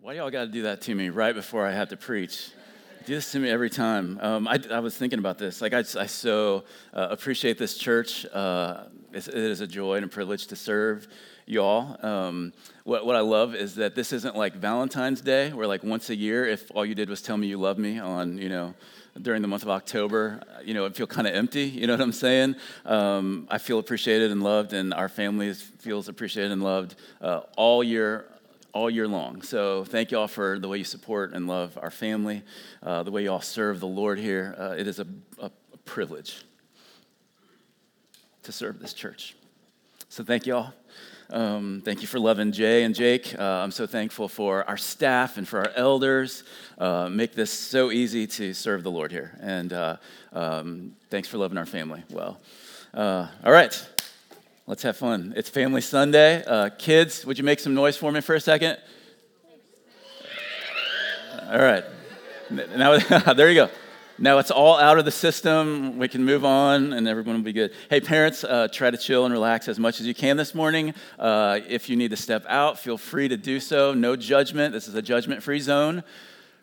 Why y'all got to do that to me right before I have to preach? Do this to me every time. Um, I, I, was thinking about this. Like, I, I so uh, appreciate this church. Uh, it is a joy and a privilege to serve y'all. Um, what, what I love is that this isn't like Valentine's Day, where like once a year, if all you did was tell me you love me on, you know, during the month of October, you know, it feel kind of empty. You know what I'm saying? Um, I feel appreciated and loved, and our family feels appreciated and loved uh, all year all year long. So thank you all for the way you support and love our family, uh, the way you all serve the Lord here. Uh, it is a, a, a, privilege to serve this church. So thank you all. Um, thank you for loving Jay and Jake. Uh, I'm so thankful for our staff and for our elders. Uh, make this so easy to serve the Lord here. And uh, um, thanks for loving our family well. Uh, all right. Let's have fun. It's Family Sunday. Uh, kids, would you make some noise for me for a second? All right. Now, there you go. Now it's all out of the system. We can move on and everyone will be good. Hey, parents, uh, try to chill and relax as much as you can this morning. Uh, if you need to step out, feel free to do so. No judgment. This is a judgment free zone.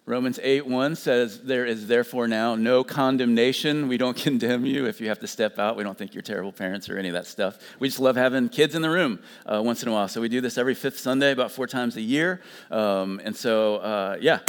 Romans 8 1 says, There is therefore now no condemnation. We don't condemn you if you have to step out. We don't think you're terrible parents or any of that stuff. We just love having kids in the room uh, once in a while. So we do this every fifth Sunday, about four times a year. Um, and so, uh, yeah,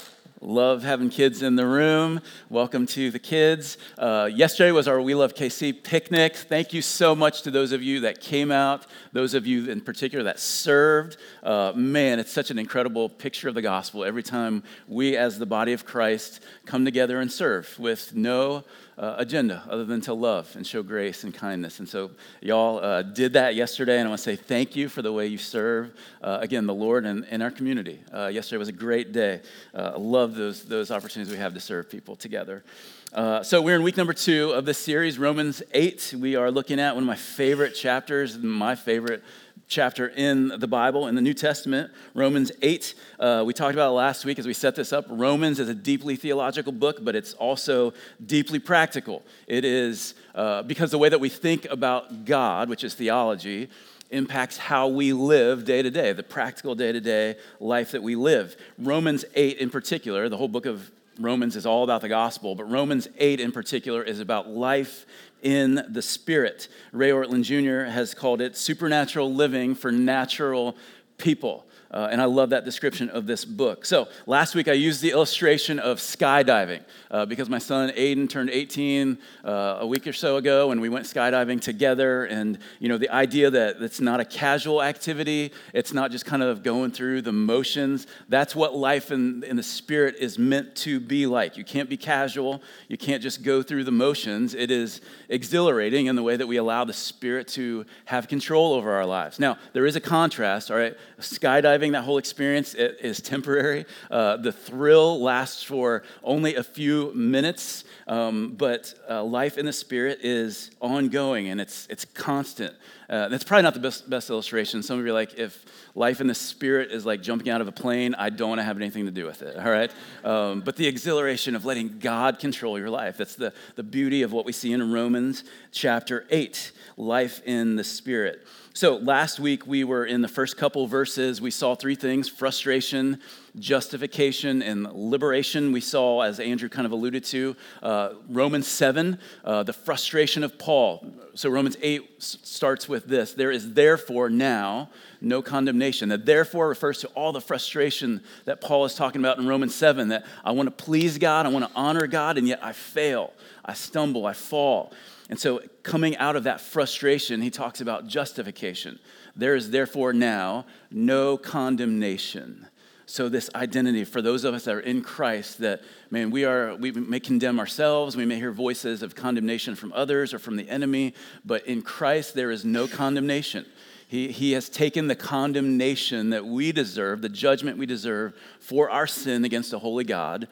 Love having kids in the room. Welcome to the kids. Uh, yesterday was our We Love KC picnic. Thank you so much to those of you that came out, those of you in particular that served. Uh, man, it's such an incredible picture of the gospel every time we, as the body of Christ, come together and serve with no uh, agenda other than to love and show grace and kindness. And so, y'all uh, did that yesterday, and I want to say thank you for the way you serve, uh, again, the Lord and, and our community. Uh, yesterday was a great day. Uh, I love those, those opportunities we have to serve people together. Uh, so, we're in week number two of this series, Romans 8. We are looking at one of my favorite chapters, my favorite chapter in the Bible, in the New Testament, Romans 8. Uh, we talked about it last week as we set this up. Romans is a deeply theological book, but it's also deeply practical. It is uh, because the way that we think about God, which is theology, impacts how we live day to day, the practical day to day life that we live. Romans 8, in particular, the whole book of Romans is all about the gospel, but Romans 8 in particular is about life in the Spirit. Ray Ortlund Jr. has called it supernatural living for natural people. Uh, and I love that description of this book. So last week I used the illustration of skydiving uh, because my son Aiden turned 18 uh, a week or so ago, and we went skydiving together. And you know the idea that it's not a casual activity, it's not just kind of going through the motions. That's what life in, in the spirit is meant to be like. You can't be casual. You can't just go through the motions. It is exhilarating in the way that we allow the spirit to have control over our lives. Now there is a contrast. All right, skydiving skydiving, that whole experience is temporary. Uh, the thrill lasts for only a few minutes, um, but uh, life in the Spirit is ongoing and it's, it's constant. Uh, that's probably not the best, best illustration. Some of you are like, if life in the Spirit is like jumping out of a plane, I don't want to have anything to do with it, all right? Um, but the exhilaration of letting God control your life, that's the, the beauty of what we see in Romans chapter 8, life in the Spirit. So last week we were in the first couple verses. We saw three things frustration, justification, and liberation. We saw, as Andrew kind of alluded to, uh, Romans 7, uh, the frustration of Paul. So Romans 8 starts with this There is therefore now no condemnation. That therefore refers to all the frustration that Paul is talking about in Romans 7 that I want to please God, I want to honor God, and yet I fail, I stumble, I fall. And so, coming out of that frustration, he talks about justification. There is therefore now no condemnation. So, this identity for those of us that are in Christ, that, man, we, are, we may condemn ourselves, we may hear voices of condemnation from others or from the enemy, but in Christ there is no condemnation. He, he has taken the condemnation that we deserve, the judgment we deserve for our sin against a holy God.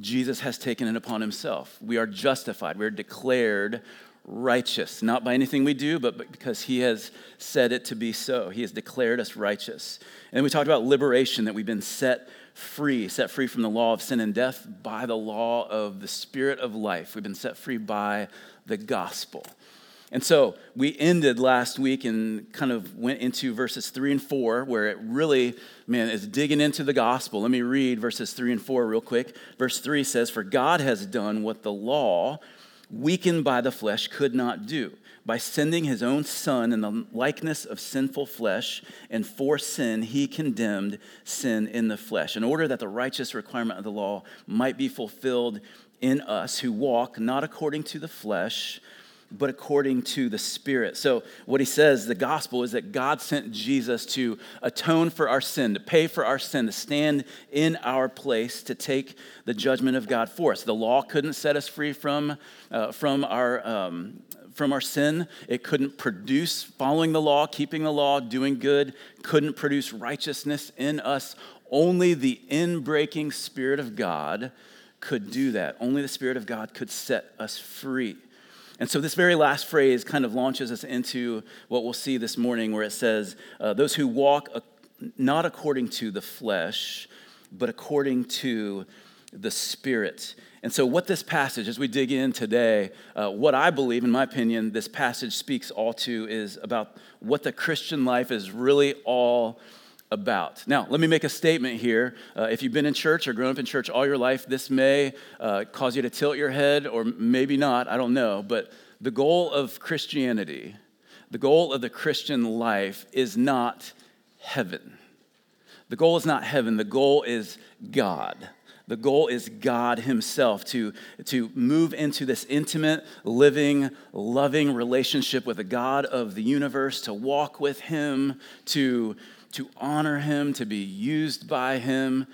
Jesus has taken it upon himself. We are justified. We are declared righteous, not by anything we do, but because He has said it to be so. He has declared us righteous. And we talked about liberation, that we've been set free, set free from the law of sin and death by the law of the Spirit of life. We've been set free by the gospel. And so we ended last week and kind of went into verses three and four, where it really, man, is digging into the gospel. Let me read verses three and four real quick. Verse three says, For God has done what the law, weakened by the flesh, could not do. By sending his own Son in the likeness of sinful flesh, and for sin, he condemned sin in the flesh, in order that the righteous requirement of the law might be fulfilled in us who walk not according to the flesh but according to the Spirit. So, what he says, the gospel, is that God sent Jesus to atone for our sin, to pay for our sin, to stand in our place, to take the judgment of God for us. The law couldn't set us free from, uh, from, our, um, from our sin. It couldn't produce following the law, keeping the law, doing good, couldn't produce righteousness in us. Only the inbreaking Spirit of God could do that. Only the Spirit of God could set us free. And so, this very last phrase kind of launches us into what we'll see this morning, where it says, uh, Those who walk not according to the flesh, but according to the Spirit. And so, what this passage, as we dig in today, uh, what I believe, in my opinion, this passage speaks all to is about what the Christian life is really all about. Now, let me make a statement here. Uh, if you've been in church or grown up in church all your life, this may uh, cause you to tilt your head, or maybe not, I don't know. But the goal of Christianity, the goal of the Christian life is not heaven. The goal is not heaven, the goal is God. The goal is God Himself to, to move into this intimate, living, loving relationship with the God of the universe, to walk with Him, to to honor him, to be used by him,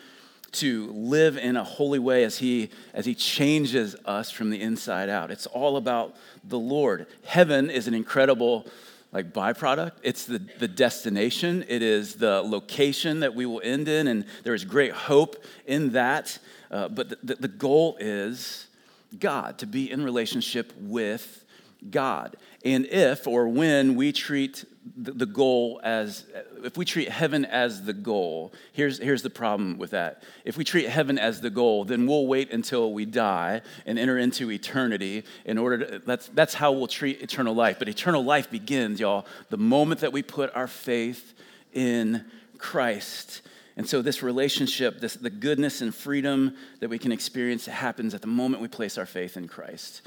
to live in a holy way as he as he changes us from the inside out. It's all about the Lord. Heaven is an incredible like byproduct. It's the, the destination, it is the location that we will end in, and there is great hope in that. Uh, but the, the, the goal is God, to be in relationship with God. And if or when we treat the goal as if we treat heaven as the goal here's, here's the problem with that. If we treat heaven as the goal then we'll wait until we die and enter into eternity in order to that's, that's how we'll treat eternal life. But eternal life begins y'all the moment that we put our faith in christ. And so this relationship this the goodness and freedom that we can experience happens at the moment we place our faith in christ.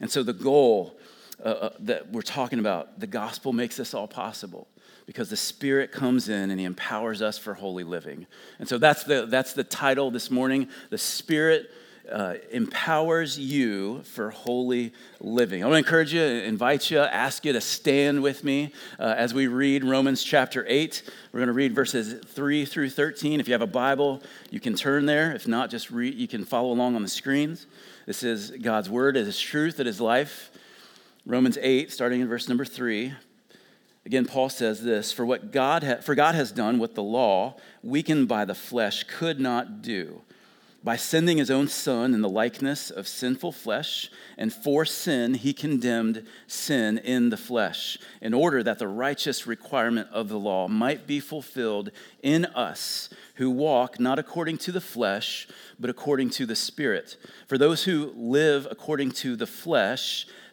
And so the goal uh, uh, that we're talking about, the gospel makes this all possible because the Spirit comes in and He empowers us for holy living. And so that's the, that's the title this morning. The Spirit uh, empowers you for holy living. I want to encourage you, invite you, ask you to stand with me uh, as we read Romans chapter 8. We're going to read verses 3 through 13. If you have a Bible, you can turn there. If not, just read, you can follow along on the screens. This is God's word, it is truth, it is life. Romans 8, starting in verse number 3. Again, Paul says this For what God ha- for God has done what the law, weakened by the flesh, could not do. By sending his own Son in the likeness of sinful flesh, and for sin, he condemned sin in the flesh, in order that the righteous requirement of the law might be fulfilled in us who walk not according to the flesh, but according to the Spirit. For those who live according to the flesh,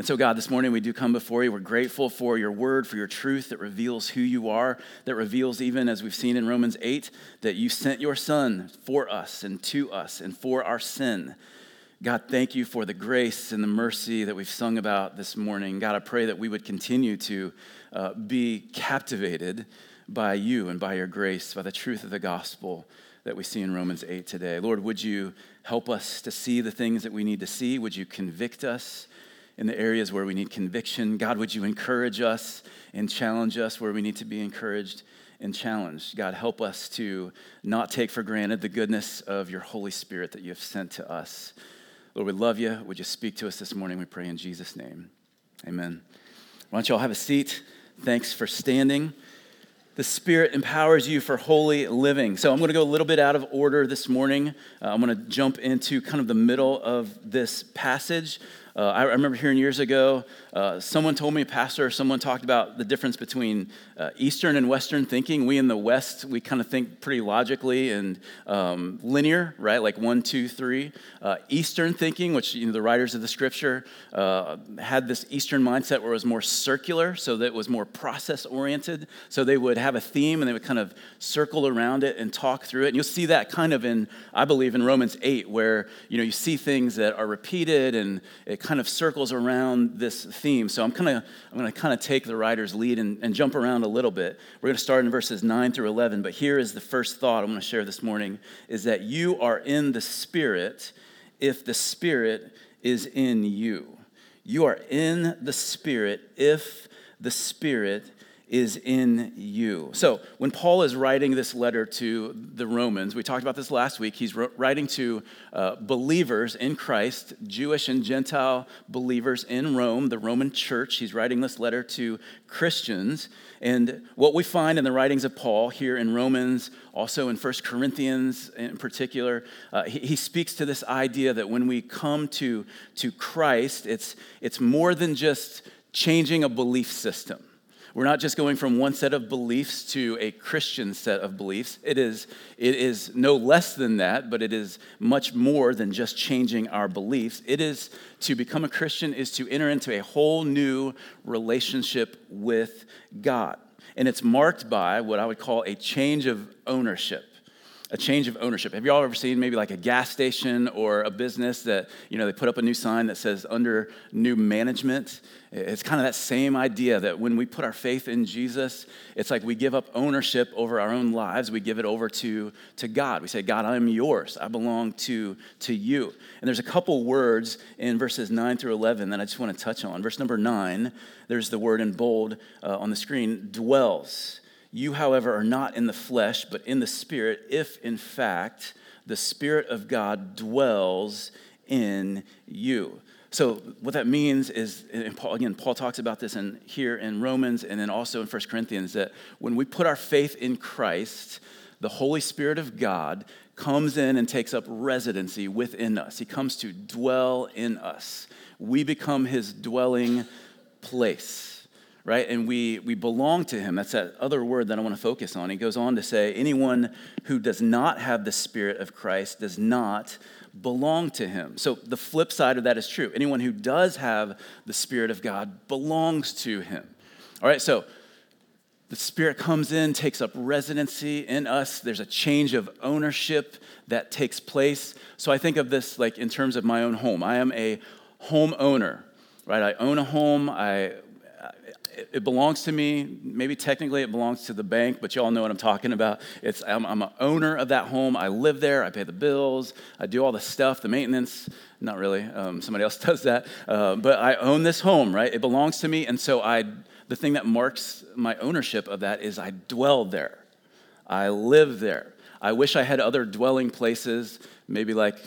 And so, God, this morning we do come before you. We're grateful for your word, for your truth that reveals who you are, that reveals, even as we've seen in Romans 8, that you sent your son for us and to us and for our sin. God, thank you for the grace and the mercy that we've sung about this morning. God, I pray that we would continue to uh, be captivated by you and by your grace, by the truth of the gospel that we see in Romans 8 today. Lord, would you help us to see the things that we need to see? Would you convict us? In the areas where we need conviction. God, would you encourage us and challenge us where we need to be encouraged and challenged? God, help us to not take for granted the goodness of your Holy Spirit that you have sent to us. Lord, we love you. Would you speak to us this morning? We pray in Jesus' name. Amen. Why don't you all have a seat? Thanks for standing. The Spirit empowers you for holy living. So I'm going to go a little bit out of order this morning. Uh, I'm going to jump into kind of the middle of this passage. Uh, I remember hearing years ago, uh, someone told me, a pastor, or someone talked about the difference between uh, Eastern and Western thinking. We in the West, we kind of think pretty logically and um, linear, right? Like one, two, three. Uh, Eastern thinking, which you know, the writers of the scripture uh, had this Eastern mindset where it was more circular, so that it was more process oriented. So they would have a theme and they would kind of circle around it and talk through it. And you'll see that kind of in, I believe, in Romans 8, where you know you see things that are repeated and it kind of circles around this theme. So I'm kind of I'm going to kind of take the writer's lead and, and jump around a little bit. We're going to start in verses 9 through 11, but here is the first thought I'm going to share this morning is that you are in the Spirit if the Spirit is in you. You are in the Spirit if the Spirit is in you. So, when Paul is writing this letter to the Romans, we talked about this last week, he's writing to uh, believers in Christ, Jewish and Gentile believers in Rome, the Roman church. He's writing this letter to Christians. And what we find in the writings of Paul here in Romans, also in 1 Corinthians in particular, uh, he, he speaks to this idea that when we come to, to Christ, it's, it's more than just changing a belief system we're not just going from one set of beliefs to a Christian set of beliefs. It is, it is no less than that, but it is much more than just changing our beliefs. It is to become a Christian is to enter into a whole new relationship with God. And it's marked by what I would call a change of ownership a change of ownership. Have y'all ever seen maybe like a gas station or a business that, you know, they put up a new sign that says under new management? It's kind of that same idea that when we put our faith in Jesus, it's like we give up ownership over our own lives. We give it over to, to God. We say, God, I am yours. I belong to, to you. And there's a couple words in verses 9 through 11 that I just want to touch on. Verse number 9, there's the word in bold uh, on the screen dwells. You, however, are not in the flesh, but in the Spirit, if in fact the Spirit of God dwells in you. So, what that means is, Paul, again, Paul talks about this in, here in Romans and then also in 1 Corinthians, that when we put our faith in Christ, the Holy Spirit of God comes in and takes up residency within us. He comes to dwell in us. We become his dwelling place right? And we, we belong to him. That's that other word that I want to focus on. He goes on to say, anyone who does not have the Spirit of Christ does not belong to him. So the flip side of that is true. Anyone who does have the Spirit of God belongs to him. All right, so the Spirit comes in, takes up residency in us. There's a change of ownership that takes place. So I think of this like in terms of my own home. I am a homeowner, right? I own a home. I it belongs to me. Maybe technically it belongs to the bank, but you all know what I'm talking about. It's, I'm, I'm an owner of that home. I live there. I pay the bills. I do all the stuff, the maintenance. Not really. Um, somebody else does that. Uh, but I own this home, right? It belongs to me. And so I, the thing that marks my ownership of that is I dwell there. I live there. I wish I had other dwelling places, maybe like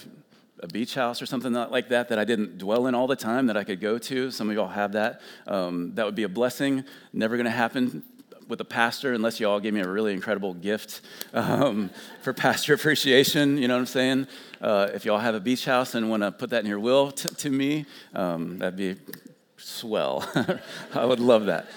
a beach house or something like that that I didn't dwell in all the time that I could go to. Some of y'all have that. Um, that would be a blessing. Never going to happen with a pastor unless y'all gave me a really incredible gift um, for pastor appreciation. You know what I'm saying? Uh, if y'all have a beach house and want to put that in your will t- to me, um, that'd be swell. I would love that.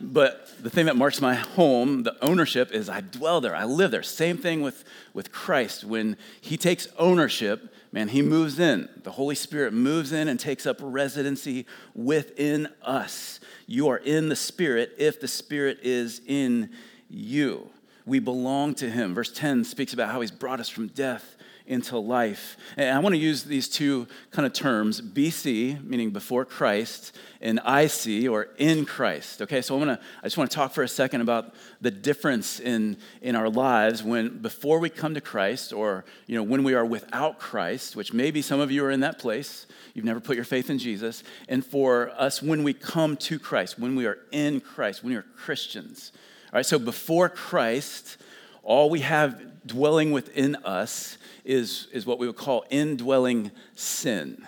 but the thing that marks my home, the ownership, is I dwell there, I live there. Same thing with, with Christ. When he takes ownership, man, he moves in. The Holy Spirit moves in and takes up residency within us. You are in the Spirit if the Spirit is in you. We belong to him. Verse 10 speaks about how he's brought us from death into life. And I want to use these two kind of terms BC, meaning before Christ, and IC, or in Christ. Okay, so I, want to, I just want to talk for a second about the difference in, in our lives when before we come to Christ, or you know, when we are without Christ, which maybe some of you are in that place. You've never put your faith in Jesus. And for us, when we come to Christ, when we are in Christ, when we are Christians. All right, so before Christ, all we have dwelling within us is, is what we would call indwelling sin.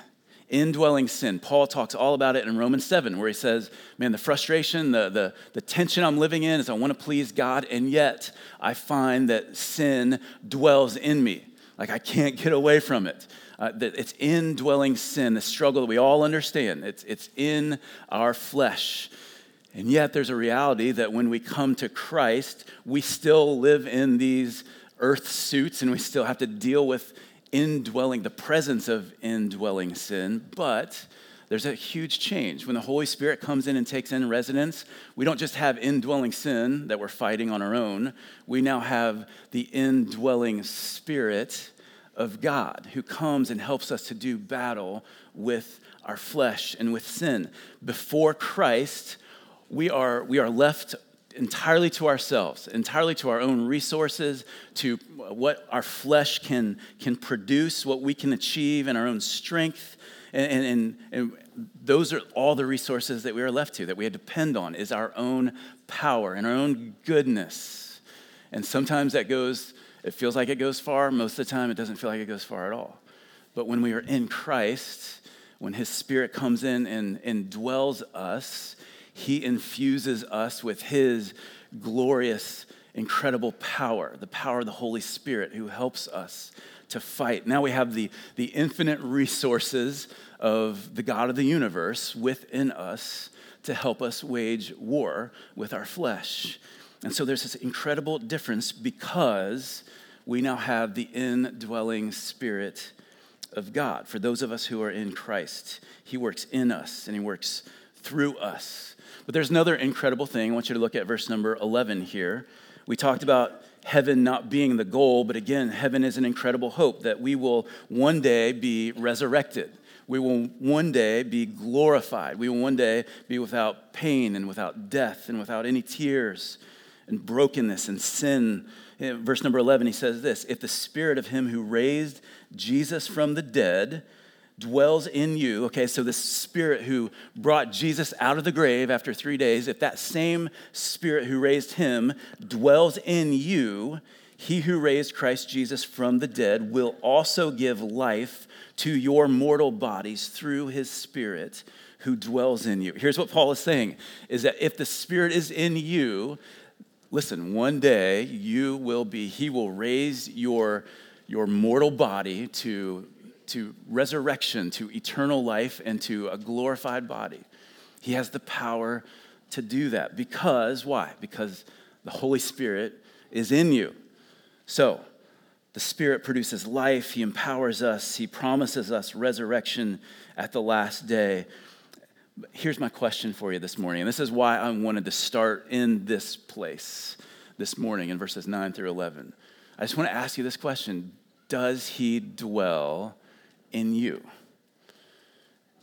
Indwelling sin. Paul talks all about it in Romans 7, where he says, Man, the frustration, the, the, the tension I'm living in is I want to please God, and yet I find that sin dwells in me. Like I can't get away from it. Uh, that it's indwelling sin, the struggle that we all understand. It's, it's in our flesh. And yet, there's a reality that when we come to Christ, we still live in these earth suits and we still have to deal with indwelling, the presence of indwelling sin. But there's a huge change. When the Holy Spirit comes in and takes in residence, we don't just have indwelling sin that we're fighting on our own. We now have the indwelling Spirit of God who comes and helps us to do battle with our flesh and with sin. Before Christ, we are, we are left entirely to ourselves, entirely to our own resources, to what our flesh can, can produce, what we can achieve in our own strength. And, and, and, those are all the resources that we are left to, that we had depend on, is our own power and our own goodness. And sometimes that goes, it feels like it goes far. Most of the time, it doesn't feel like it goes far at all. But when we are in Christ, when His Spirit comes in and, and dwells us, he infuses us with His glorious, incredible power, the power of the Holy Spirit who helps us to fight. Now we have the, the infinite resources of the God of the universe within us to help us wage war with our flesh. And so there's this incredible difference because we now have the indwelling spirit of God. For those of us who are in Christ, He works in us and He works through us. But there's another incredible thing. I want you to look at verse number 11 here. We talked about heaven not being the goal, but again, heaven is an incredible hope that we will one day be resurrected. We will one day be glorified. We will one day be without pain and without death and without any tears and brokenness and sin. In verse number 11, he says this If the spirit of him who raised Jesus from the dead, dwells in you, okay, so the spirit who brought Jesus out of the grave after three days, if that same spirit who raised him dwells in you, he who raised Christ Jesus from the dead will also give life to your mortal bodies through his spirit who dwells in you. Here's what Paul is saying is that if the spirit is in you, listen, one day you will be, he will raise your, your mortal body to to resurrection, to eternal life, and to a glorified body. He has the power to do that because, why? Because the Holy Spirit is in you. So, the Spirit produces life, He empowers us, He promises us resurrection at the last day. Here's my question for you this morning, and this is why I wanted to start in this place this morning in verses 9 through 11. I just want to ask you this question Does He dwell in you?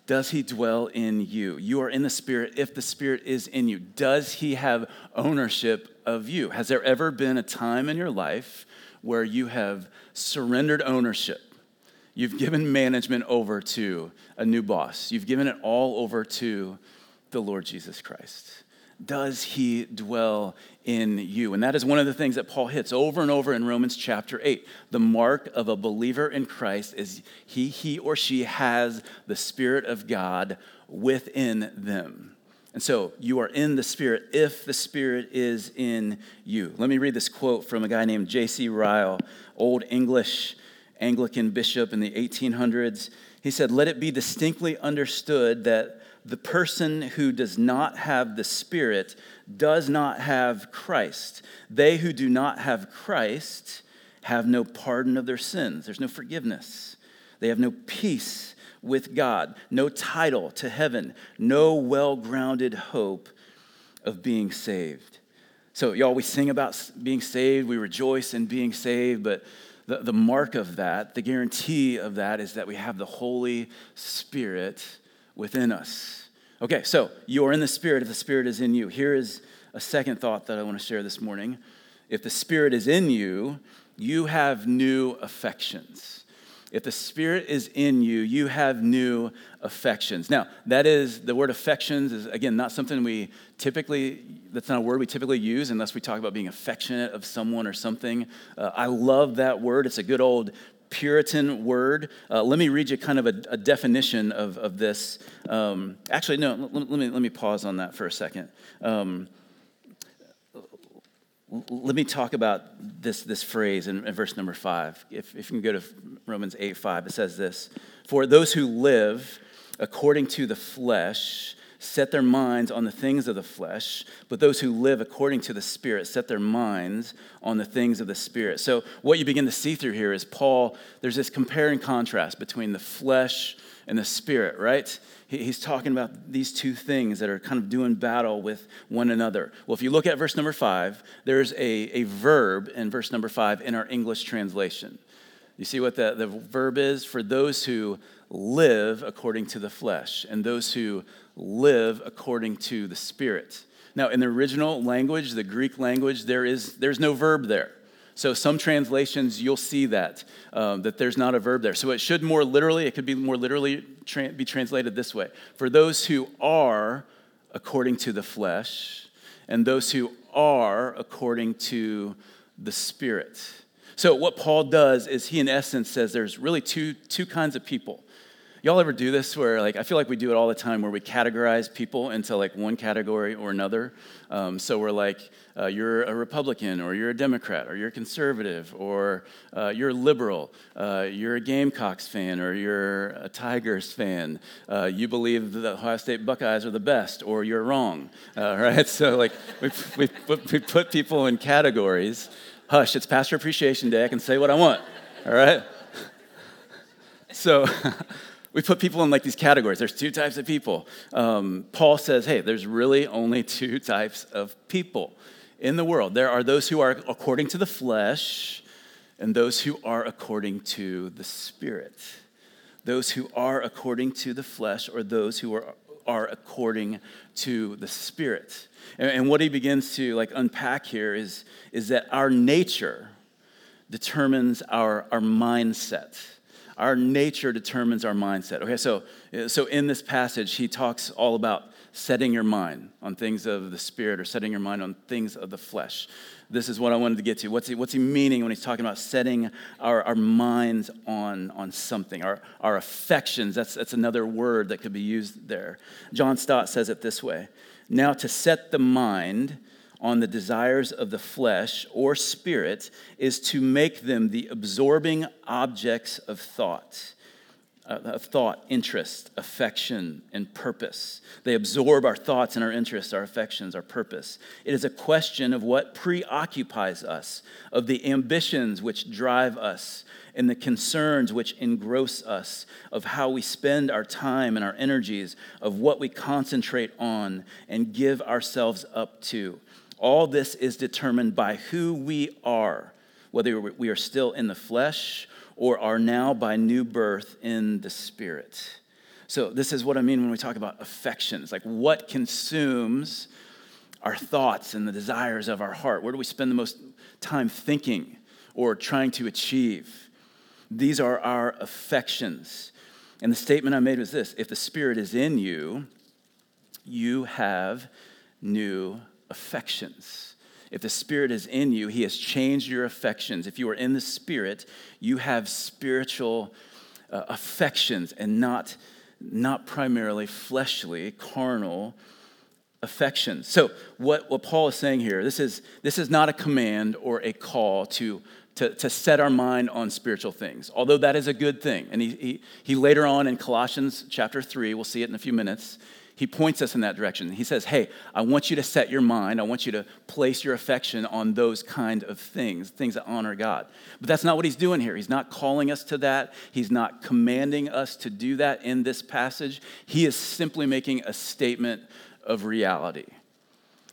Does he dwell in you? You are in the Spirit if the Spirit is in you. Does he have ownership of you? Has there ever been a time in your life where you have surrendered ownership? You've given management over to a new boss, you've given it all over to the Lord Jesus Christ does he dwell in you? And that is one of the things that Paul hits over and over in Romans chapter 8. The mark of a believer in Christ is he, he or she has the Spirit of God within them. And so you are in the Spirit if the Spirit is in you. Let me read this quote from a guy named J.C. Ryle, old English Anglican bishop in the 1800s. He said, Let it be distinctly understood that the person who does not have the Spirit does not have Christ. They who do not have Christ have no pardon of their sins, there's no forgiveness. They have no peace with God, no title to heaven, no well grounded hope of being saved. So, y'all, we sing about being saved, we rejoice in being saved, but the, the mark of that, the guarantee of that, is that we have the Holy Spirit within us. Okay, so you are in the Spirit if the Spirit is in you. Here is a second thought that I want to share this morning. If the Spirit is in you, you have new affections. If the Spirit is in you, you have new affections. Now, that is, the word affections is, again, not something we typically, that's not a word we typically use unless we talk about being affectionate of someone or something. Uh, I love that word. It's a good old Puritan word. Uh, let me read you kind of a, a definition of, of this. Um, actually, no, let, let, me, let me pause on that for a second. Um, let me talk about this, this phrase in, in, verse number five. If, if you can go to Romans 8 5, it says this For those who live according to the flesh set their minds on the things of the flesh, but those who live according to the Spirit set their minds on the things of the Spirit. So, what you begin to see through here is Paul, there's this compare and contrast between the flesh and the Spirit, right? he's talking about these two things that are kind of doing battle with one another. Well, if you look at verse number five, there's a, a verb in verse number five in our English translation. You see what the, the verb is? For those who live according to the flesh and those who live according to the spirit. Now, in the original language, the Greek language, there is, there's no verb there. So some translations you'll see that um, that there's not a verb there. So it should more literally, it could be more literally tra- be translated this way: for those who are according to the flesh, and those who are according to the Spirit. So what Paul does is he, in essence, says there's really two two kinds of people. Y'all ever do this where, like, I feel like we do it all the time where we categorize people into like one category or another? Um, so we're like, uh, you're a Republican or you're a Democrat or you're conservative or uh, you're liberal, uh, you're a Gamecocks fan or you're a Tigers fan, uh, you believe the Ohio State Buckeyes are the best or you're wrong, uh, right? So, like, we, we, put, we put people in categories. Hush, it's Pastor Appreciation Day. I can say what I want, all right? So, we put people in like these categories. There's two types of people. Um, Paul says, hey, there's really only two types of people in the world. There are those who are according to the flesh and those who are according to the spirit. Those who are according to the flesh or those who are, are according to the spirit. And, and what he begins to like unpack here is, is that our nature determines our, our mindset our nature determines our mindset. Okay, so, so in this passage, he talks all about setting your mind on things of the spirit or setting your mind on things of the flesh. This is what I wanted to get to. What's he, what's he meaning when he's talking about setting our, our minds on, on something, our, our affections? That's, that's another word that could be used there. John Stott says it this way Now, to set the mind on the desires of the flesh or spirit is to make them the absorbing objects of thought. Uh, of thought, interest, affection, and purpose. They absorb our thoughts and our interests, our affections, our purpose. It is a question of what preoccupies us, of the ambitions which drive us, and the concerns which engross us, of how we spend our time and our energies, of what we concentrate on and give ourselves up to. All this is determined by who we are, whether we are still in the flesh or are now by new birth in the spirit. So, this is what I mean when we talk about affections like what consumes our thoughts and the desires of our heart? Where do we spend the most time thinking or trying to achieve? These are our affections. And the statement I made was this if the Spirit is in you, you have new affections. If the Spirit is in you, He has changed your affections. If you are in the Spirit, you have spiritual uh, affections and not, not primarily fleshly, carnal affections. So, what, what Paul is saying here, this is, this is not a command or a call to, to, to set our mind on spiritual things, although that is a good thing. And he, he, he later on in Colossians chapter 3, we'll see it in a few minutes, he points us in that direction. He says, Hey, I want you to set your mind, I want you to place your affection on those kind of things, things that honor God. But that's not what he's doing here. He's not calling us to that, he's not commanding us to do that in this passage. He is simply making a statement of reality.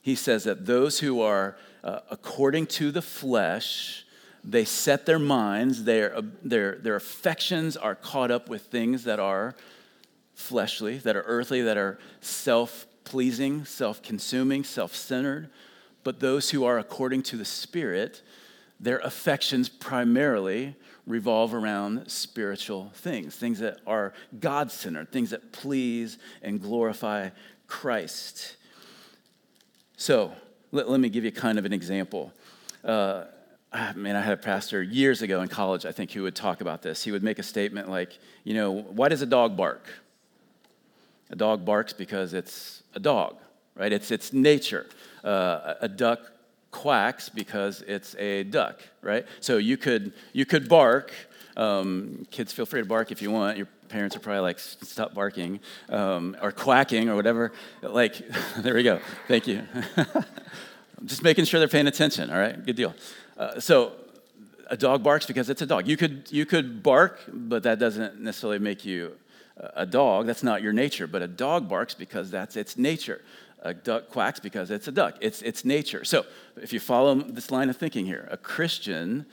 He says that those who are uh, according to the flesh, they set their minds, their, their, their affections are caught up with things that are fleshly, that are earthly, that are self pleasing, self consuming, self centered. But those who are according to the Spirit, their affections primarily revolve around spiritual things, things that are God centered, things that please and glorify Christ. So, let, let, me give you kind of an example. Uh, I mean, I had a pastor years ago in college, I think, who would talk about this. He would make a statement like, you know, why does a dog bark? A dog barks because it's a dog, right? It's its nature. Uh, a duck quacks because it's a duck, right? So you could you could bark. Um, kids, feel free to bark if you want. Your parents are probably like, stop barking um, or quacking or whatever. Like, there we go. Thank you. Just making sure they're paying attention. All right, good deal. Uh, so a dog barks because it's a dog. You could you could bark, but that doesn't necessarily make you a dog, that's not your nature, but a dog barks because that's its nature. A duck quacks because it's a duck, it's its nature. So if you follow this line of thinking here, a Christian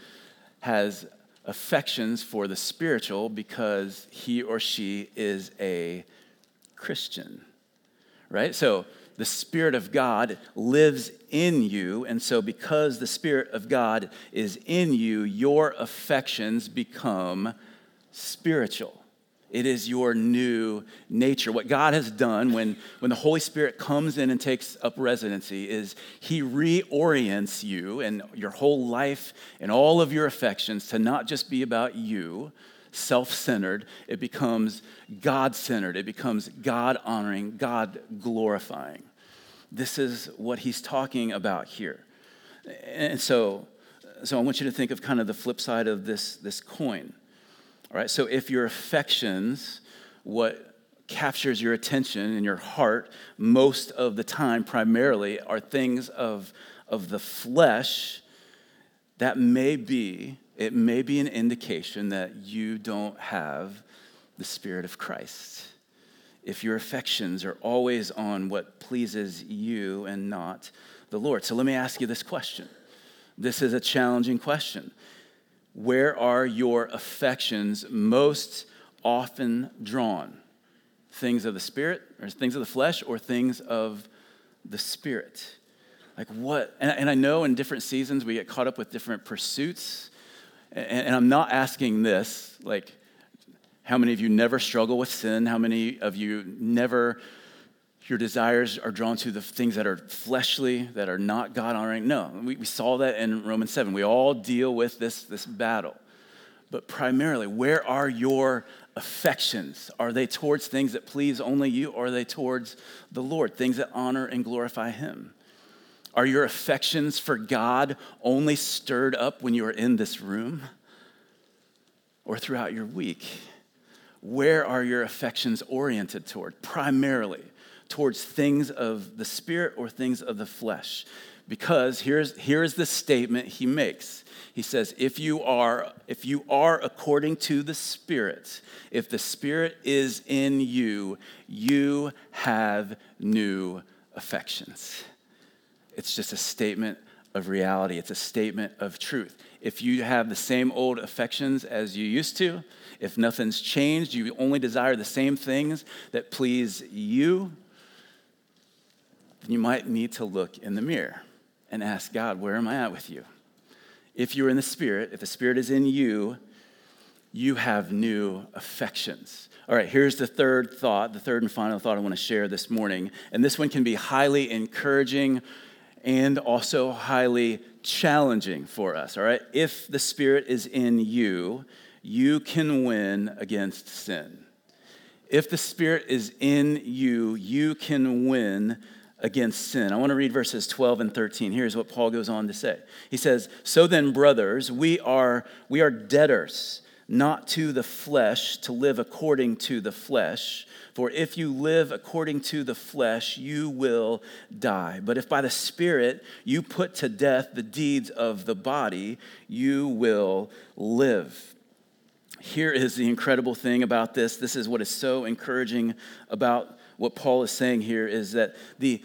has affections for the spiritual because he or she is a Christian, right? So the Spirit of God lives in you, and so because the Spirit of God is in you, your affections become spiritual. It is your new nature. What God has done when, when the Holy Spirit comes in and takes up residency is He reorients you and your whole life and all of your affections to not just be about you, self centered. It becomes God centered. It becomes God honoring, God glorifying. This is what He's talking about here. And so, so I want you to think of kind of the flip side of this, this coin right, so if your affections, what captures your attention and your heart most of the time primarily are things of, of the flesh, that may be, it may be an indication that you don't have the Spirit of Christ. If your affections are always on what pleases you and not the Lord. So let me ask you this question. This is a challenging question. Where are your affections most often drawn? Things of the spirit, or things of the flesh, or things of the spirit? Like what? And, and I know in different seasons we get caught up with different pursuits. And, and I'm not asking this, like, how many of you never struggle with sin? How many of you never your desires are drawn to the things that are fleshly, that are not God honoring. No, we, we saw that in Romans 7. We all deal with this, this battle. But primarily, where are your affections? Are they towards things that please only you, or are they towards the Lord, things that honor and glorify Him? Are your affections for God only stirred up when you are in this room or throughout your week? Where are your affections oriented toward primarily? Towards things of the spirit or things of the flesh. Because here's, here's the statement he makes. He says, if you are, if you are according to the Spirit, if the Spirit is in you, you have new affections. It's just a statement of reality. It's a statement of truth. If you have the same old affections as you used to, if nothing's changed, you only desire the same things that please you, you might need to look in the mirror and ask God, where am I at with you? If you're in the Spirit, if the Spirit is in you, you have new affections. All right, here's the third thought, the third and final thought I want to share this morning. And this one can be highly encouraging and also highly challenging for us. All right, if the Spirit is in you, you can win against sin. If the Spirit is in you, you can win against sin. I want to read verses 12 and 13. Here's what Paul goes on to say. He says, "So then, brothers, we are we are debtors, not to the flesh to live according to the flesh. For if you live according to the flesh, you will die. But if by the Spirit you put to death the deeds of the body, you will live. Here is the incredible thing about this. This is what is so encouraging about what Paul is saying here is that the,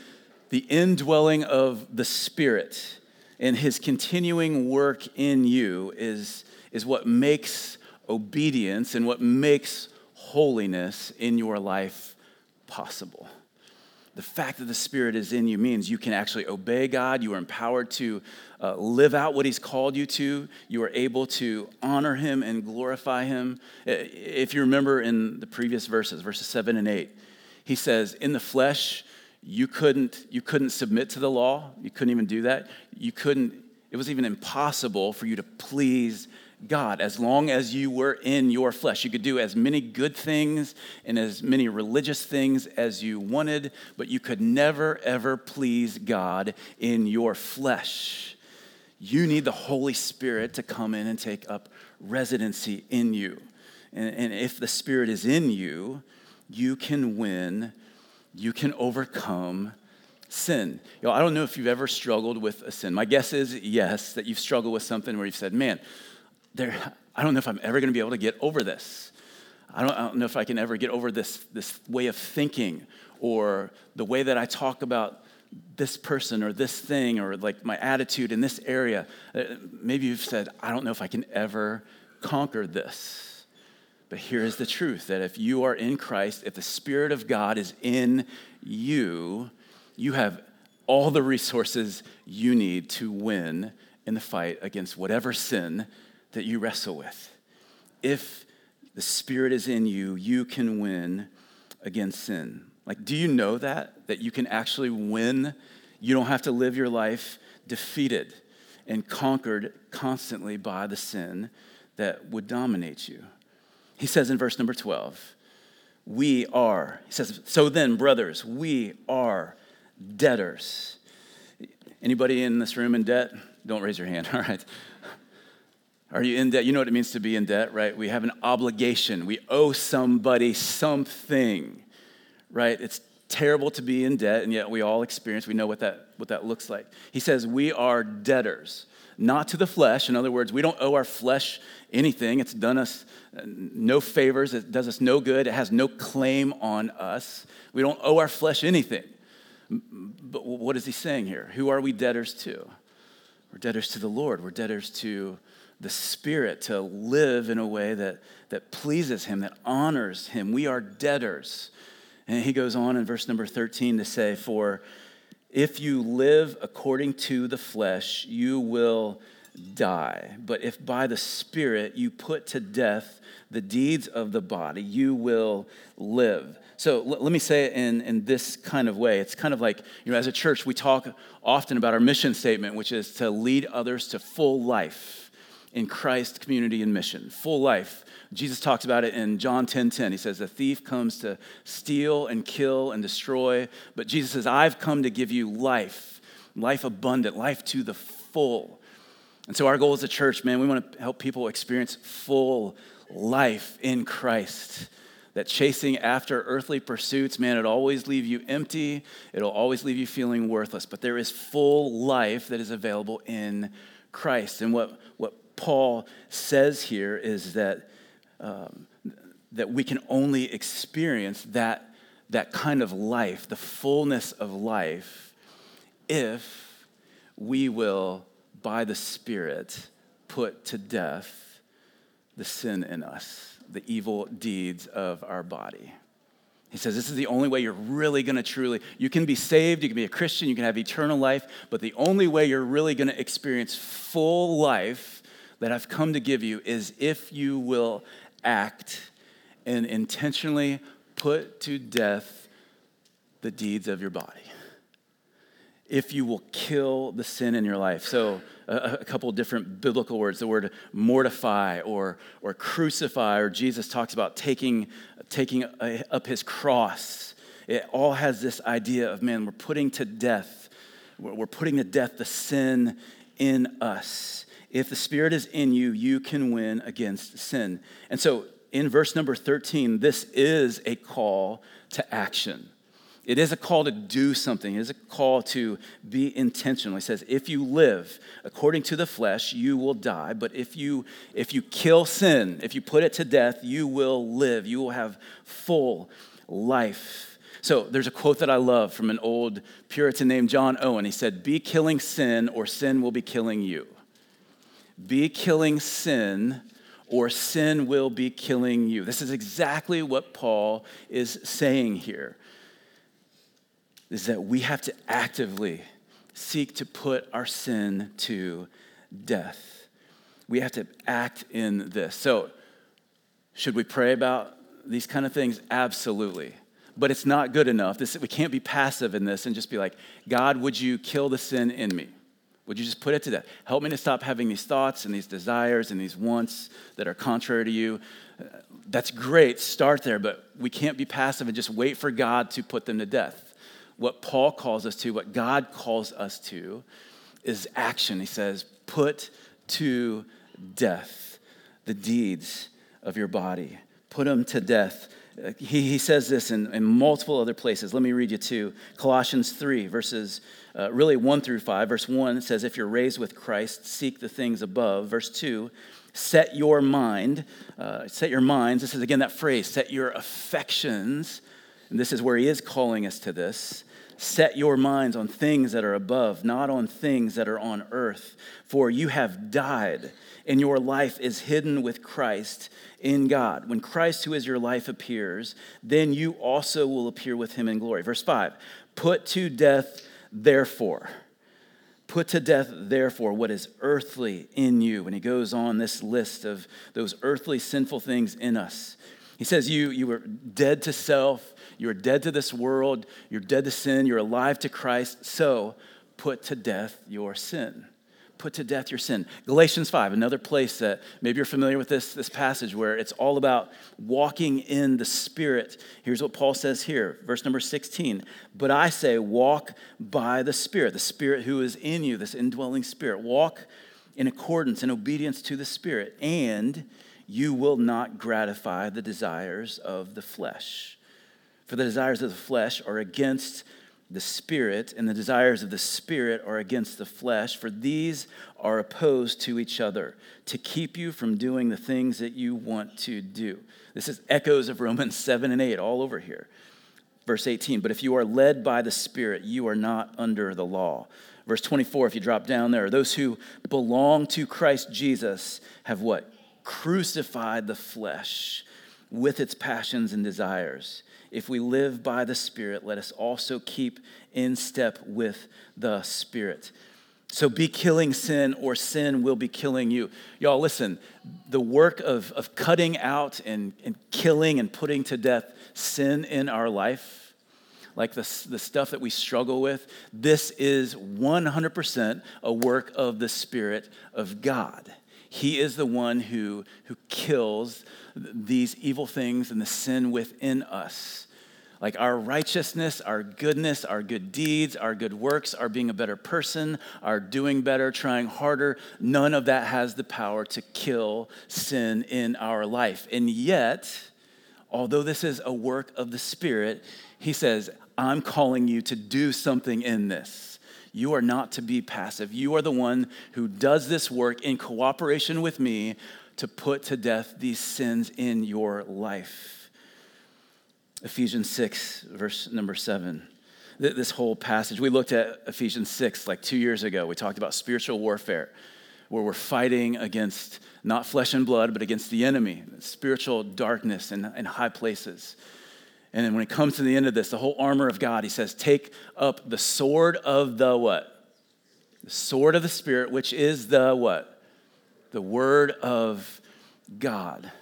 the indwelling of the Spirit and his continuing work in you is, is what makes obedience and what makes holiness in your life possible. The fact that the Spirit is in you means you can actually obey God. You are empowered to uh, live out what He's called you to. You are able to honor Him and glorify Him. If you remember in the previous verses, verses 7 and 8, He says, In the flesh, you couldn't, you couldn't submit to the law. You couldn't even do that. You couldn't, it was even impossible for you to please God as long as you were in your flesh. You could do as many good things and as many religious things as you wanted, but you could never, ever please God in your flesh. You need the Holy Spirit to come in and take up residency in you. And, and if the Spirit is in you, you can win, you can overcome sin. You know, I don't know if you've ever struggled with a sin. My guess is yes, that you've struggled with something where you've said, man, there, I don't know if I'm ever going to be able to get over this. I don't, I don't know if I can ever get over this, this way of thinking or the way that I talk about this person or this thing or like my attitude in this area. Uh, maybe you've said, I don't know if I can ever conquer this. But here is the truth that if you are in Christ, if the Spirit of God is in you, you have all the resources you need to win in the fight against whatever sin that you wrestle with. If the Spirit is in you, you can win against sin. Like, do you know that? That you can actually win? You don't have to live your life defeated and conquered constantly by the sin that would dominate you. He says in verse number 12, we are, he says, so then, brothers, we are debtors. Anybody in this room in debt? Don't raise your hand, all right? Are you in debt? You know what it means to be in debt, right? We have an obligation. We owe somebody something, right? It's terrible to be in debt, and yet we all experience, we know what that, what that looks like. He says, We are debtors, not to the flesh. In other words, we don't owe our flesh anything. It's done us uh, no favors, it does us no good, it has no claim on us. We don't owe our flesh anything. But what is he saying here? Who are we debtors to? We're debtors to the Lord, we're debtors to the Spirit to live in a way that, that pleases Him, that honors Him. We are debtors. And he goes on in verse number 13 to say, For if you live according to the flesh, you will die. But if by the Spirit you put to death the deeds of the body, you will live. So l- let me say it in, in this kind of way. It's kind of like, you know, as a church, we talk often about our mission statement, which is to lead others to full life in Christ, community, and mission. Full life. Jesus talks about it in John 10 10. He says, The thief comes to steal and kill and destroy. But Jesus says, I've come to give you life, life abundant, life to the full. And so, our goal as a church, man, we want to help people experience full life in Christ. That chasing after earthly pursuits, man, it'll always leave you empty. It'll always leave you feeling worthless. But there is full life that is available in Christ. And what, what Paul says here is that, um, that we can only experience that, that kind of life, the fullness of life, if we will, by the Spirit, put to death the sin in us, the evil deeds of our body. He says this is the only way you're really going to truly, you can be saved, you can be a Christian, you can have eternal life, but the only way you're really going to experience full life that I've come to give you is if you will act and intentionally put to death the deeds of your body. If you will kill the sin in your life. So, a, a couple different biblical words the word mortify or, or crucify, or Jesus talks about taking, taking a, up his cross. It all has this idea of man, we're putting to death, we're putting to death the sin in us If the Spirit is in you, you can win against sin. And so in verse number 13, this is a call to action. It is a call to do something. It is a call to be intentional. He says, if you live according to the flesh, you will die. But if you, if you kill sin, if you put it to death, you will live. You will have full life. So there's a quote that I love from an old Puritan named John Owen. He said, Be killing sin, or sin will be killing you. Be killing sin, or sin will be killing you. This is exactly what Paul is saying here. Is that we have to actively seek to put our sin to death. We have to act in this. So, should we pray about these kind of things? Absolutely. But it's not good enough. This, we can't be passive in this and just be like, God, would you kill the sin in me? Would you just put it to death? Help me to stop having these thoughts and these desires and these wants that are contrary to you. Uh, that's great. Start there, but we can't be passive and just wait for God to put them to death. What Paul calls us to, what God calls us to, is action. He says, put to death the deeds of your body, put them to death uh, he, he says this in, in multiple other places. Let me read you two. Colossians 3, verses uh, really 1 through 5. Verse 1 says, If you're raised with Christ, seek the things above. Verse 2, set your mind, uh, set your minds. This is again that phrase, set your affections. And this is where he is calling us to this. Set your minds on things that are above, not on things that are on earth. For you have died, and your life is hidden with Christ in God. When Christ, who is your life, appears, then you also will appear with him in glory. Verse 5 Put to death, therefore. Put to death, therefore, what is earthly in you. And he goes on this list of those earthly sinful things in us. He says, You, you were dead to self, you are dead to this world, you're dead to sin, you're alive to Christ. So put to death your sin. Put to death your sin. Galatians 5, another place that maybe you're familiar with this, this passage where it's all about walking in the Spirit. Here's what Paul says here, verse number 16. But I say, walk by the Spirit, the Spirit who is in you, this indwelling Spirit. Walk in accordance and obedience to the Spirit, and you will not gratify the desires of the flesh. For the desires of the flesh are against the Spirit, and the desires of the Spirit are against the flesh, for these are opposed to each other to keep you from doing the things that you want to do. This is echoes of Romans 7 and 8 all over here. Verse 18, but if you are led by the Spirit, you are not under the law. Verse 24, if you drop down there, those who belong to Christ Jesus have what? Crucified the flesh with its passions and desires. If we live by the Spirit, let us also keep in step with the Spirit. So be killing sin, or sin will be killing you. Y'all, listen, the work of, of cutting out and, and killing and putting to death sin in our life, like the, the stuff that we struggle with, this is 100% a work of the Spirit of God. He is the one who, who kills these evil things and the sin within us. Like our righteousness, our goodness, our good deeds, our good works, our being a better person, our doing better, trying harder, none of that has the power to kill sin in our life. And yet, although this is a work of the Spirit, he says, I'm calling you to do something in this. You are not to be passive. You are the one who does this work in cooperation with me to put to death these sins in your life. Ephesians 6, verse number 7. This whole passage, we looked at Ephesians 6 like two years ago. We talked about spiritual warfare, where we're fighting against not flesh and blood, but against the enemy, spiritual darkness in, in high places. And then when it comes to the end of this, the whole armor of God, he says, take up the sword of the what? The sword of the Spirit, which is the what? The word of God.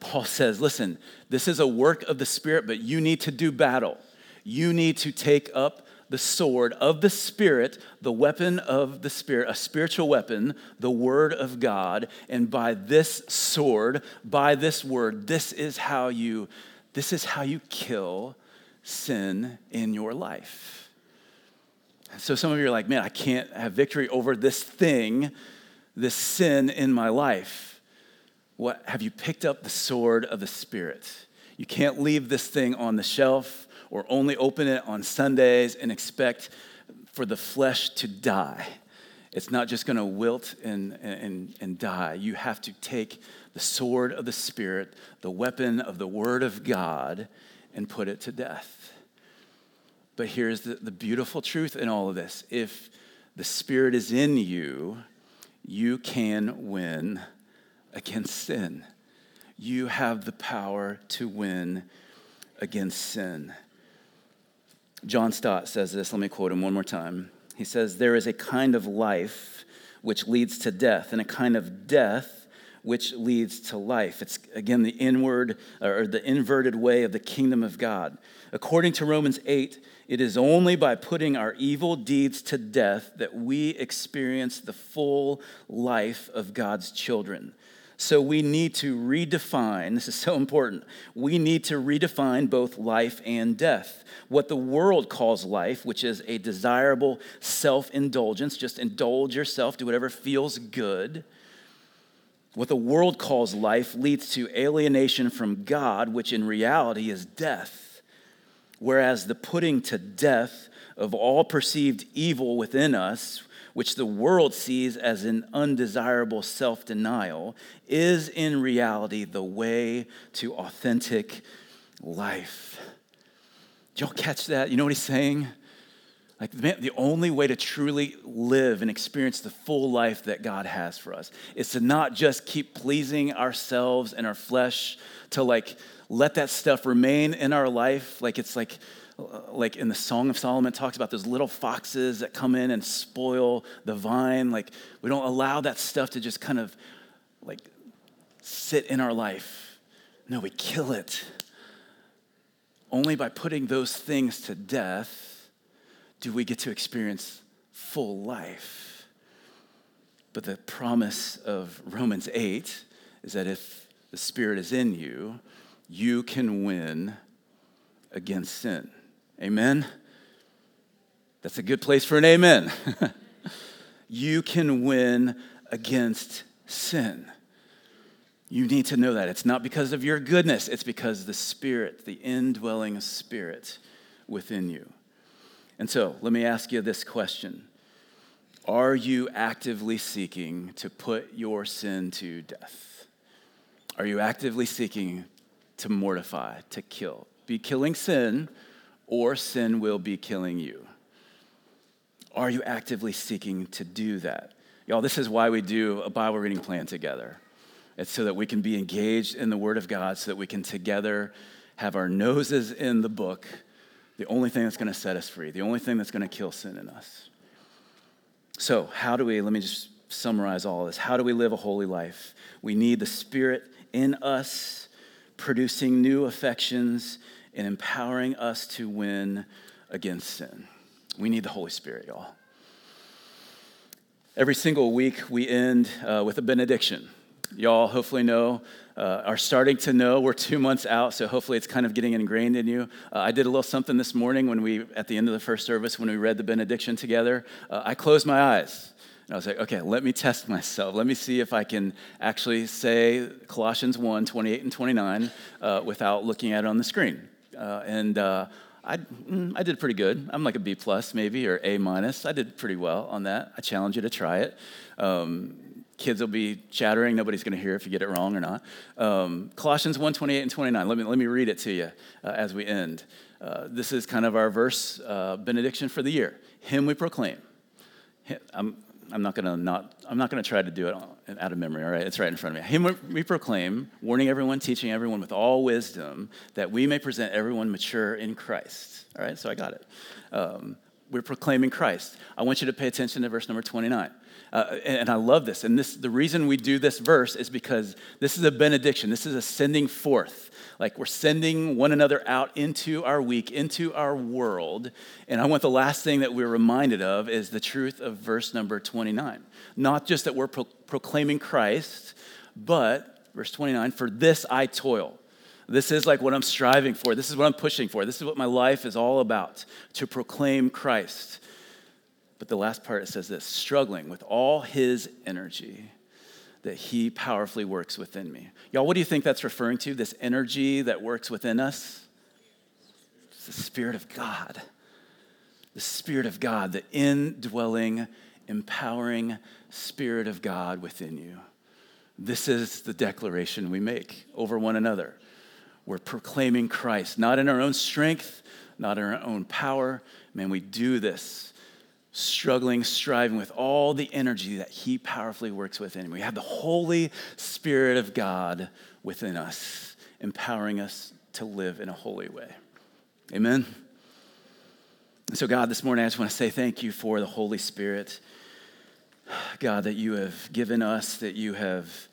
Paul says, listen, this is a work of the Spirit, but you need to do battle. You need to take up the sword of the Spirit, the weapon of the Spirit, a spiritual weapon, the Word of God. And by this sword, by this word, this is how you this is how you kill sin in your life. So some of you are like, man, I can't have victory over this thing this sin in my life, what have you picked up the sword of the Spirit? You can't leave this thing on the shelf or only open it on Sundays and expect for the flesh to die. It's not just going to wilt and, and, and die. You have to take the sword of the Spirit, the weapon of the Word of God, and put it to death. But here's the, the beautiful truth in all of this if the Spirit is in you, you can win against sin. You have the power to win against sin. John Stott says this. Let me quote him one more time. He says, There is a kind of life which leads to death, and a kind of death which leads to life. It's again the inward or the inverted way of the kingdom of God. According to Romans 8, it is only by putting our evil deeds to death that we experience the full life of God's children. So we need to redefine, this is so important, we need to redefine both life and death. What the world calls life, which is a desirable self indulgence, just indulge yourself, do whatever feels good. What the world calls life leads to alienation from God, which in reality is death. Whereas the putting to death of all perceived evil within us, which the world sees as an undesirable self denial, is in reality the way to authentic life. Did y'all catch that? You know what he's saying? Like, man, the only way to truly live and experience the full life that God has for us is to not just keep pleasing ourselves and our flesh, to like let that stuff remain in our life. Like, it's like, like in the Song of Solomon, talks about those little foxes that come in and spoil the vine. Like, we don't allow that stuff to just kind of like sit in our life. No, we kill it. Only by putting those things to death do we get to experience full life. But the promise of Romans 8 is that if the Spirit is in you, you can win against sin. Amen? That's a good place for an amen. you can win against sin. You need to know that. It's not because of your goodness, it's because the Spirit, the indwelling Spirit within you. And so, let me ask you this question Are you actively seeking to put your sin to death? Are you actively seeking to mortify, to kill? Be killing sin or sin will be killing you. Are you actively seeking to do that? Y'all, this is why we do a Bible reading plan together. It's so that we can be engaged in the Word of God, so that we can together have our noses in the book, the only thing that's going to set us free, the only thing that's going to kill sin in us. So, how do we, let me just summarize all this. How do we live a holy life? We need the Spirit in us, producing new affections and empowering us to win against sin. We need the Holy Spirit, y'all. Every single week, we end uh, with a benediction. Y'all hopefully know, uh, are starting to know. We're two months out, so hopefully it's kind of getting ingrained in you. Uh, I did a little something this morning when we, at the end of the first service, when we read the benediction together. Uh, I closed my eyes. And I was like, okay, let me test myself. Let me see if I can actually say Colossians 1 28 and 29 uh, without looking at it on the screen. Uh, and uh, I, mm, I did pretty good. I'm like a B plus maybe or A minus. I did pretty well on that. I challenge you to try it. Um, kids will be chattering. Nobody's going to hear if you get it wrong or not. Um, Colossians 1 28 and 29. Let me, let me read it to you uh, as we end. Uh, this is kind of our verse uh, benediction for the year. Him we proclaim. I'm, I'm not gonna not I'm not gonna try to do it out of memory. All right, it's right in front of me. Him we proclaim, warning everyone, teaching everyone with all wisdom, that we may present everyone mature in Christ. All right, so I got it. Um, we're proclaiming Christ. I want you to pay attention to verse number 29. Uh, and, and I love this. And this, the reason we do this verse is because this is a benediction. This is a sending forth. Like we're sending one another out into our week, into our world. And I want the last thing that we're reminded of is the truth of verse number 29. Not just that we're pro- proclaiming Christ, but verse 29 for this I toil. This is like what I'm striving for. This is what I'm pushing for. This is what my life is all about to proclaim Christ. But the last part it says this struggling with all his energy that he powerfully works within me. Y'all, what do you think that's referring to? This energy that works within us? It's the Spirit of God. The Spirit of God, the indwelling, empowering Spirit of God within you. This is the declaration we make over one another. We're proclaiming Christ, not in our own strength, not in our own power. Man, we do this struggling, striving with all the energy that He powerfully works within. We have the Holy Spirit of God within us, empowering us to live in a holy way. Amen. so, God, this morning I just want to say thank you for the Holy Spirit. God, that you have given us, that you have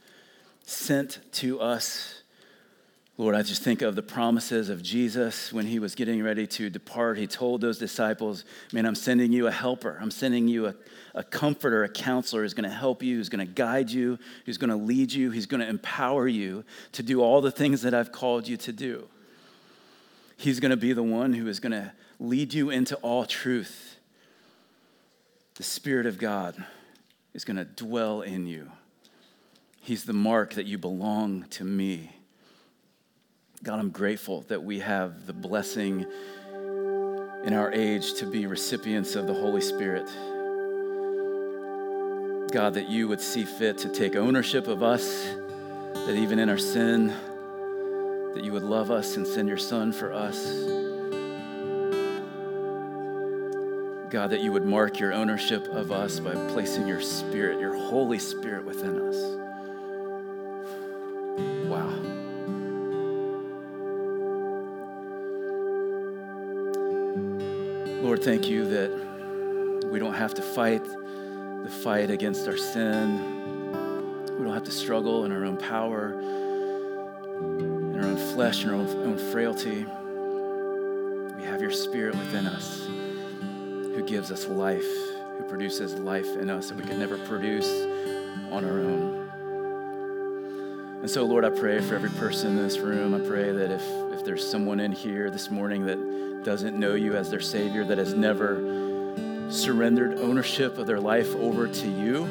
sent to us. Lord, I just think of the promises of Jesus when he was getting ready to depart. He told those disciples, Man, I'm sending you a helper. I'm sending you a, a comforter, a counselor who's going to help you, who's going to guide you, who's going to lead you, who's going to empower you to do all the things that I've called you to do. He's going to be the one who is going to lead you into all truth. The Spirit of God is going to dwell in you. He's the mark that you belong to me. God, I'm grateful that we have the blessing in our age to be recipients of the Holy Spirit. God, that you would see fit to take ownership of us, that even in our sin, that you would love us and send your Son for us. God, that you would mark your ownership of us by placing your Spirit, your Holy Spirit within us. Thank you that we don't have to fight the fight against our sin. We don't have to struggle in our own power, in our own flesh, in our own, own frailty. We have your spirit within us who gives us life, who produces life in us that we could never produce on our own. And so, Lord, I pray for every person in this room. I pray that if, if there's someone in here this morning that doesn't know you as their Savior, that has never surrendered ownership of their life over to you,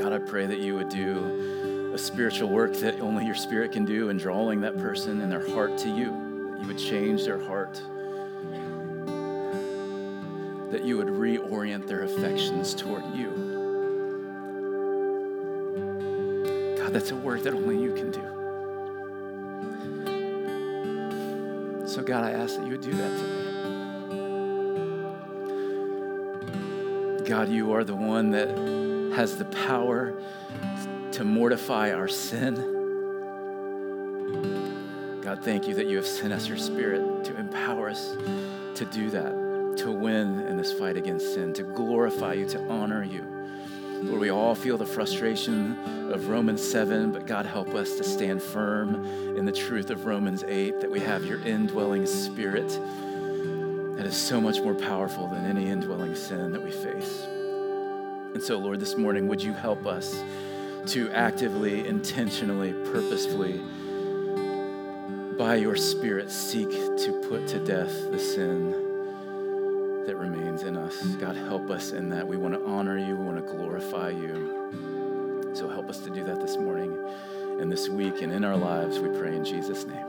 God, I pray that you would do a spiritual work that only your Spirit can do in drawing that person and their heart to you, that you would change their heart, that you would reorient their affections toward you. God, that's a work that only you can do. So, God, I ask that you would do that today. God, you are the one that has the power to mortify our sin. God, thank you that you have sent us your spirit to empower us to do that, to win in this fight against sin, to glorify you, to honor you. Lord, we all feel the frustration of Romans 7, but God, help us to stand firm in the truth of Romans 8 that we have your indwelling spirit that is so much more powerful than any indwelling sin that we face. And so, Lord, this morning, would you help us to actively, intentionally, purposefully, by your Spirit, seek to put to death the sin that remains in us. God, help us in that. We want to honor you, we want to glorify you. So help us to do that this morning and this week and in our lives. We pray in Jesus' name.